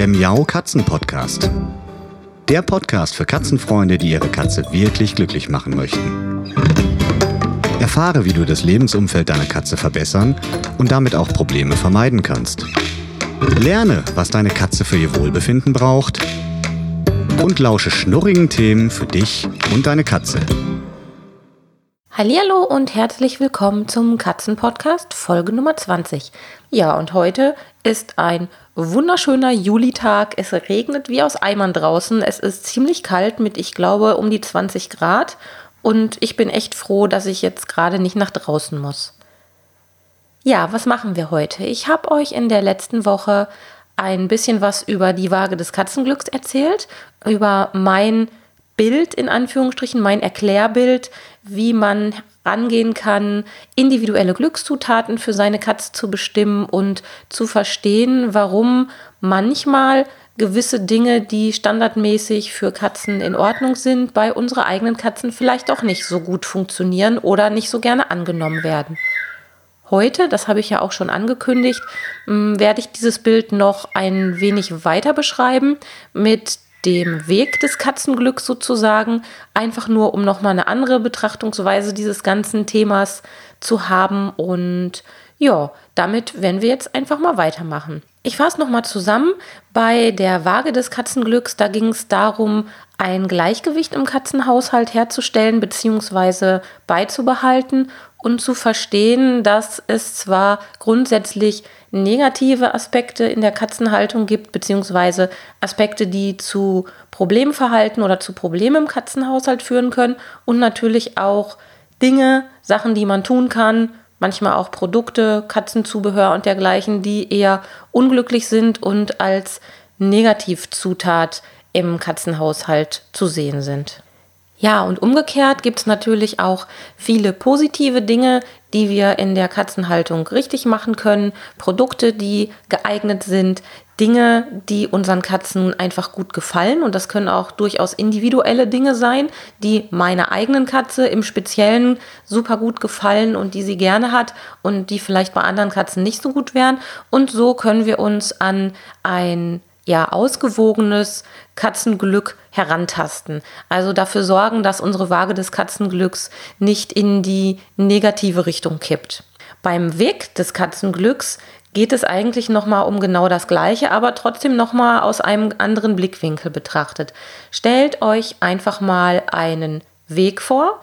der Miau Katzen Podcast. Der Podcast für Katzenfreunde, die ihre Katze wirklich glücklich machen möchten. Erfahre, wie du das Lebensumfeld deiner Katze verbessern und damit auch Probleme vermeiden kannst. Lerne, was deine Katze für ihr Wohlbefinden braucht und lausche schnurrigen Themen für dich und deine Katze. Hallo und herzlich willkommen zum Katzenpodcast Folge Nummer 20. Ja, und heute ist ein wunderschöner Julitag. Es regnet wie aus Eimern draußen. Es ist ziemlich kalt mit, ich glaube, um die 20 Grad. Und ich bin echt froh, dass ich jetzt gerade nicht nach draußen muss. Ja, was machen wir heute? Ich habe euch in der letzten Woche ein bisschen was über die Waage des Katzenglücks erzählt, über mein Bild in Anführungsstrichen, mein Erklärbild, wie man rangehen kann, individuelle Glückszutaten für seine Katze zu bestimmen und zu verstehen, warum manchmal gewisse Dinge, die standardmäßig für Katzen in Ordnung sind, bei unseren eigenen Katzen vielleicht doch nicht so gut funktionieren oder nicht so gerne angenommen werden. Heute, das habe ich ja auch schon angekündigt, werde ich dieses Bild noch ein wenig weiter beschreiben mit dem Weg des Katzenglücks sozusagen, einfach nur um nochmal eine andere Betrachtungsweise dieses ganzen Themas zu haben. Und ja, damit werden wir jetzt einfach mal weitermachen. Ich fasse nochmal zusammen. Bei der Waage des Katzenglücks, da ging es darum, ein Gleichgewicht im Katzenhaushalt herzustellen bzw. beizubehalten und zu verstehen, dass es zwar grundsätzlich negative Aspekte in der Katzenhaltung gibt, beziehungsweise Aspekte, die zu Problemverhalten oder zu Problemen im Katzenhaushalt führen können und natürlich auch Dinge, Sachen, die man tun kann, manchmal auch Produkte, Katzenzubehör und dergleichen, die eher unglücklich sind und als Negativzutat im Katzenhaushalt zu sehen sind. Ja, und umgekehrt gibt es natürlich auch viele positive Dinge, die wir in der Katzenhaltung richtig machen können, Produkte, die geeignet sind, Dinge, die unseren Katzen einfach gut gefallen. Und das können auch durchaus individuelle Dinge sein, die meiner eigenen Katze im Speziellen super gut gefallen und die sie gerne hat und die vielleicht bei anderen Katzen nicht so gut wären. Und so können wir uns an ein ja, ausgewogenes Katzenglück herantasten. Also dafür sorgen, dass unsere Waage des Katzenglücks nicht in die negative Richtung kippt. Beim Weg des Katzenglücks geht es eigentlich nochmal um genau das Gleiche, aber trotzdem nochmal aus einem anderen Blickwinkel betrachtet. Stellt euch einfach mal einen Weg vor,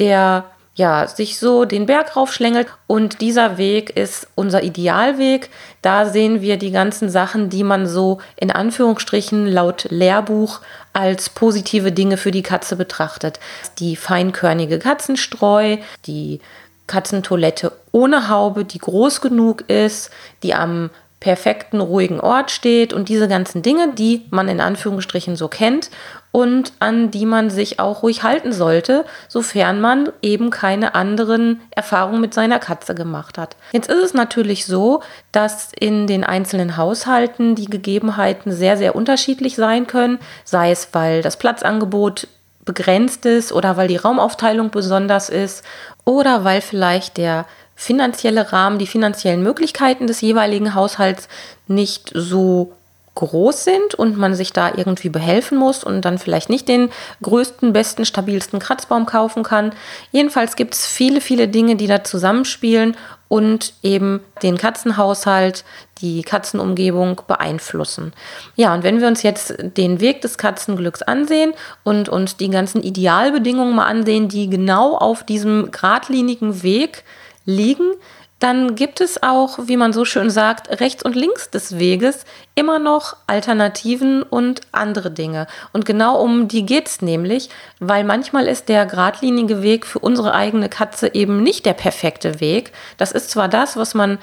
der ja, sich so den Berg raufschlängelt. Und dieser Weg ist unser Idealweg. Da sehen wir die ganzen Sachen, die man so in Anführungsstrichen laut Lehrbuch als positive Dinge für die Katze betrachtet. Die feinkörnige Katzenstreu, die Katzentoilette ohne Haube, die groß genug ist, die am perfekten, ruhigen Ort steht und diese ganzen Dinge, die man in Anführungsstrichen so kennt und an die man sich auch ruhig halten sollte, sofern man eben keine anderen Erfahrungen mit seiner Katze gemacht hat. Jetzt ist es natürlich so, dass in den einzelnen Haushalten die Gegebenheiten sehr, sehr unterschiedlich sein können, sei es weil das Platzangebot begrenzt ist oder weil die Raumaufteilung besonders ist oder weil vielleicht der finanzielle Rahmen, die finanziellen Möglichkeiten des jeweiligen Haushalts nicht so groß sind und man sich da irgendwie behelfen muss und dann vielleicht nicht den größten, besten, stabilsten Kratzbaum kaufen kann. Jedenfalls gibt es viele, viele Dinge, die da zusammenspielen und eben den Katzenhaushalt, die Katzenumgebung beeinflussen. Ja, und wenn wir uns jetzt den Weg des Katzenglücks ansehen und uns die ganzen Idealbedingungen mal ansehen, die genau auf diesem geradlinigen Weg liegen, dann gibt es auch, wie man so schön sagt, rechts und links des Weges immer noch Alternativen und andere Dinge. Und genau um die geht es nämlich, weil manchmal ist der geradlinige Weg für unsere eigene Katze eben nicht der perfekte Weg. Das ist zwar das, was man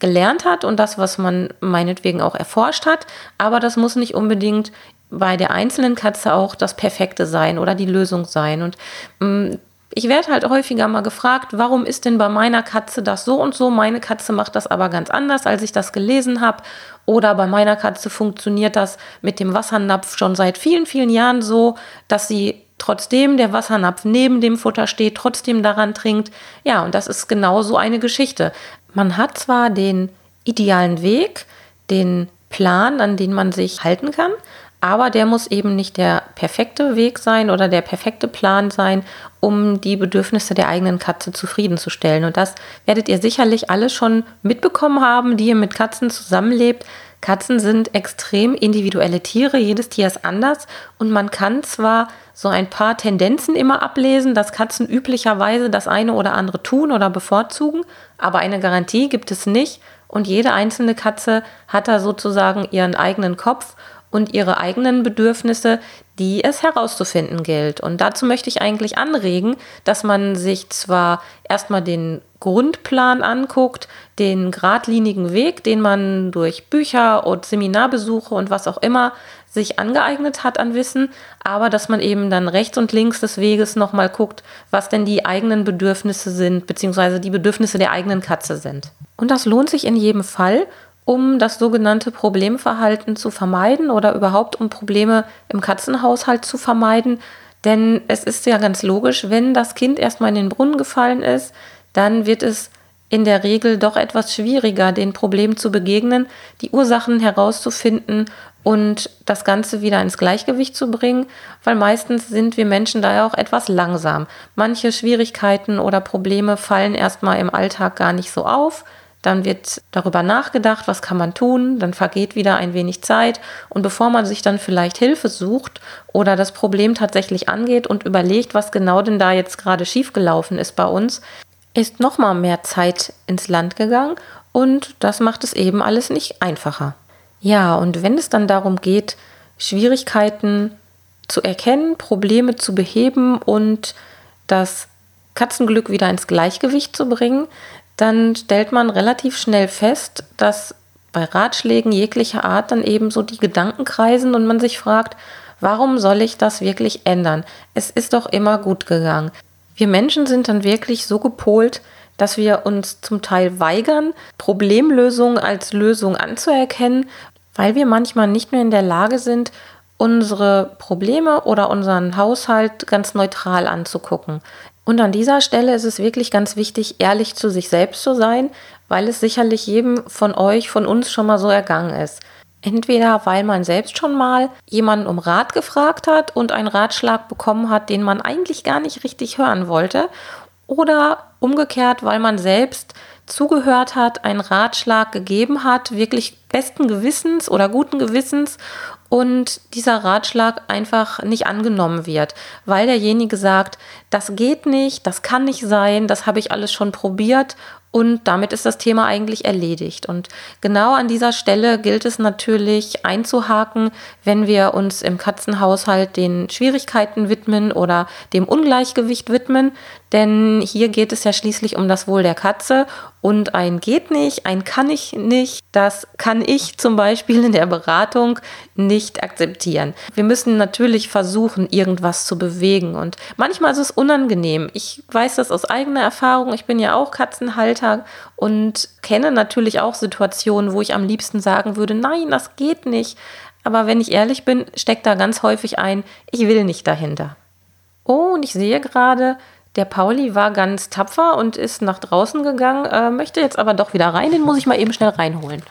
gelernt hat und das, was man meinetwegen auch erforscht hat, aber das muss nicht unbedingt bei der einzelnen Katze auch das Perfekte sein oder die Lösung sein. Und mh, mm, ich werde halt häufiger mal gefragt, warum ist denn bei meiner Katze das so und so? Meine Katze macht das aber ganz anders, als ich das gelesen habe. Oder bei meiner Katze funktioniert das mit dem Wassernapf schon seit vielen, vielen Jahren so, dass sie trotzdem der Wassernapf neben dem Futter steht, trotzdem daran trinkt. Ja, und das ist genau so eine Geschichte. Man hat zwar den idealen Weg, den Plan, an den man sich halten kann. Aber der muss eben nicht der perfekte Weg sein oder der perfekte Plan sein, um die Bedürfnisse der eigenen Katze zufriedenzustellen. Und das werdet ihr sicherlich alle schon mitbekommen haben, die ihr mit Katzen zusammenlebt. Katzen sind extrem individuelle Tiere, jedes Tier ist anders und man kann zwar so ein paar Tendenzen immer ablesen, dass Katzen üblicherweise das eine oder andere tun oder bevorzugen, aber eine Garantie gibt es nicht und jede einzelne Katze hat da sozusagen ihren eigenen Kopf und ihre eigenen Bedürfnisse, die es herauszufinden gilt. Und dazu möchte ich eigentlich anregen, dass man sich zwar erstmal den Grundplan anguckt, den geradlinigen Weg, den man durch Bücher und Seminarbesuche und was auch immer sich angeeignet hat an Wissen, aber dass man eben dann rechts und links des Weges nochmal guckt, was denn die eigenen Bedürfnisse sind, beziehungsweise die Bedürfnisse der eigenen Katze sind. Und das lohnt sich in jedem Fall um das sogenannte Problemverhalten zu vermeiden oder überhaupt um Probleme im Katzenhaushalt zu vermeiden. Denn es ist ja ganz logisch, wenn das Kind erstmal in den Brunnen gefallen ist, dann wird es in der Regel doch etwas schwieriger, den Problemen zu begegnen, die Ursachen herauszufinden und das Ganze wieder ins Gleichgewicht zu bringen, weil meistens sind wir Menschen da ja auch etwas langsam. Manche Schwierigkeiten oder Probleme fallen erstmal im Alltag gar nicht so auf, dann wird darüber nachgedacht, was kann man tun, dann vergeht wieder ein wenig Zeit und bevor man sich dann vielleicht Hilfe sucht oder das Problem tatsächlich angeht und überlegt, was genau denn da jetzt gerade schiefgelaufen ist bei uns, ist noch mal mehr Zeit ins Land gegangen und das macht es eben alles nicht einfacher. Ja, und wenn es dann darum geht, Schwierigkeiten zu erkennen, Probleme zu beheben und das Katzenglück wieder ins Gleichgewicht zu bringen, dann stellt man relativ schnell fest, dass bei Ratschlägen jeglicher Art dann eben so die Gedanken kreisen und man sich fragt, warum soll ich das wirklich ändern? Es ist doch immer gut gegangen. Wir Menschen sind dann wirklich so gepolt, dass wir uns zum Teil weigern, Problemlösungen als Lösung anzuerkennen, weil wir manchmal nicht mehr in der Lage sind, unsere Probleme oder unseren Haushalt ganz neutral anzugucken. Und an dieser Stelle ist es wirklich ganz wichtig, ehrlich zu sich selbst zu sein, weil es sicherlich jedem von euch, von uns schon mal so ergangen ist. Entweder weil man selbst schon mal jemanden um Rat gefragt hat und einen Ratschlag bekommen hat, den man eigentlich gar nicht richtig hören wollte, oder umgekehrt, weil man selbst zugehört hat, einen Ratschlag gegeben hat, wirklich besten Gewissens oder guten Gewissens und dieser Ratschlag einfach nicht angenommen wird, weil derjenige sagt, das geht nicht, das kann nicht sein, das habe ich alles schon probiert und damit ist das Thema eigentlich erledigt. Und genau an dieser Stelle gilt es natürlich einzuhaken, wenn wir uns im Katzenhaushalt den Schwierigkeiten widmen oder dem Ungleichgewicht widmen. Denn hier geht es ja schließlich um das Wohl der Katze und ein geht nicht, ein kann ich nicht, das kann ich zum Beispiel in der Beratung nicht akzeptieren. Wir müssen natürlich versuchen, irgendwas zu bewegen und manchmal ist es unangenehm. Ich weiß das aus eigener Erfahrung. Ich bin ja auch Katzenhalter und kenne natürlich auch Situationen, wo ich am liebsten sagen würde, nein, das geht nicht. Aber wenn ich ehrlich bin, steckt da ganz häufig ein, ich will nicht dahinter. Oh, und ich sehe gerade, der Pauli war ganz tapfer und ist nach draußen gegangen, äh, möchte jetzt aber doch wieder rein. Den muss ich mal eben schnell reinholen.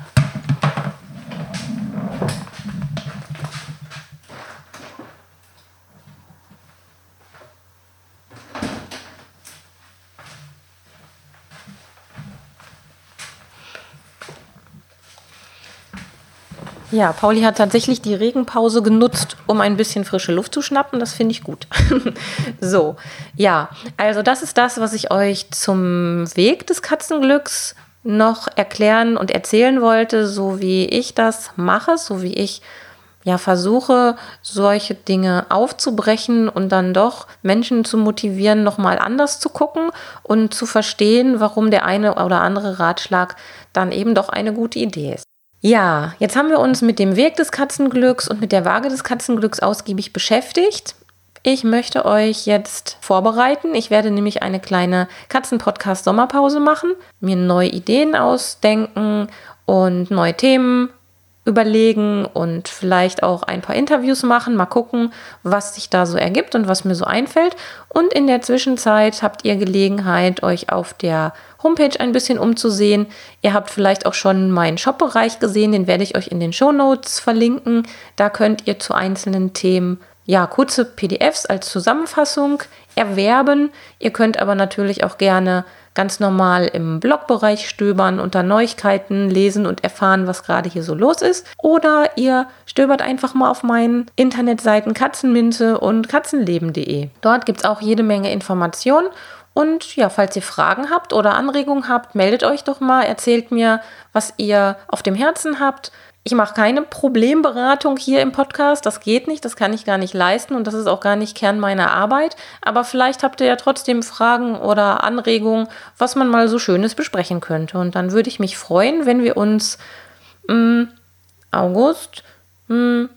Ja, Pauli hat tatsächlich die Regenpause genutzt, um ein bisschen frische Luft zu schnappen. Das finde ich gut. so, ja, also das ist das, was ich euch zum Weg des Katzenglücks noch erklären und erzählen wollte, so wie ich das mache, so wie ich ja versuche, solche Dinge aufzubrechen und dann doch Menschen zu motivieren, nochmal anders zu gucken und zu verstehen, warum der eine oder andere Ratschlag dann eben doch eine gute Idee ist. Ja, jetzt haben wir uns mit dem Weg des Katzenglücks und mit der Waage des Katzenglücks ausgiebig beschäftigt. Ich möchte euch jetzt vorbereiten. Ich werde nämlich eine kleine Katzenpodcast-Sommerpause machen, mir neue Ideen ausdenken und neue Themen überlegen und vielleicht auch ein paar Interviews machen, mal gucken, was sich da so ergibt und was mir so einfällt. Und in der Zwischenzeit habt ihr Gelegenheit, euch auf der Homepage ein bisschen umzusehen. Ihr habt vielleicht auch schon meinen Shop-Bereich gesehen, den werde ich euch in den Show Notes verlinken. Da könnt ihr zu einzelnen Themen ja, kurze PDFs als Zusammenfassung erwerben. Ihr könnt aber natürlich auch gerne ganz normal im Blogbereich stöbern, unter Neuigkeiten lesen und erfahren, was gerade hier so los ist. Oder ihr stöbert einfach mal auf meinen Internetseiten Katzenminze und katzenleben.de. Dort gibt es auch jede Menge Informationen. Und ja, falls ihr Fragen habt oder Anregungen habt, meldet euch doch mal, erzählt mir, was ihr auf dem Herzen habt. Ich mache keine Problemberatung hier im Podcast. Das geht nicht, das kann ich gar nicht leisten und das ist auch gar nicht Kern meiner Arbeit. Aber vielleicht habt ihr ja trotzdem Fragen oder Anregungen, was man mal so Schönes besprechen könnte. Und dann würde ich mich freuen, wenn wir uns im August, mh,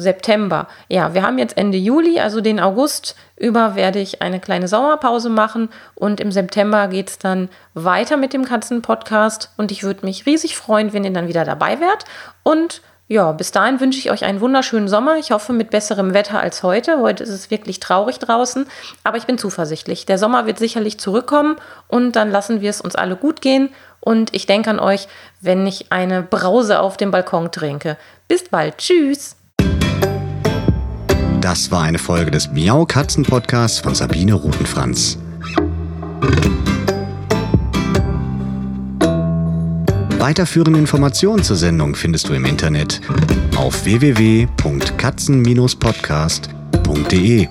September. Ja, wir haben jetzt Ende Juli, also den August über werde ich eine kleine Sommerpause machen und im September geht es dann weiter mit dem Katzenpodcast und ich würde mich riesig freuen, wenn ihr dann wieder dabei wärt. Und ja, bis dahin wünsche ich euch einen wunderschönen Sommer. Ich hoffe mit besserem Wetter als heute. Heute ist es wirklich traurig draußen, aber ich bin zuversichtlich. Der Sommer wird sicherlich zurückkommen und dann lassen wir es uns alle gut gehen. Und ich denke an euch, wenn ich eine Brause auf dem Balkon trinke. Bis bald. Tschüss. Das war eine Folge des Miau Katzen Podcasts von Sabine Rutenfranz. Weiterführende Informationen zur Sendung findest du im Internet auf www.katzen-podcast.de.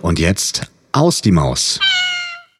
Und jetzt aus die Maus.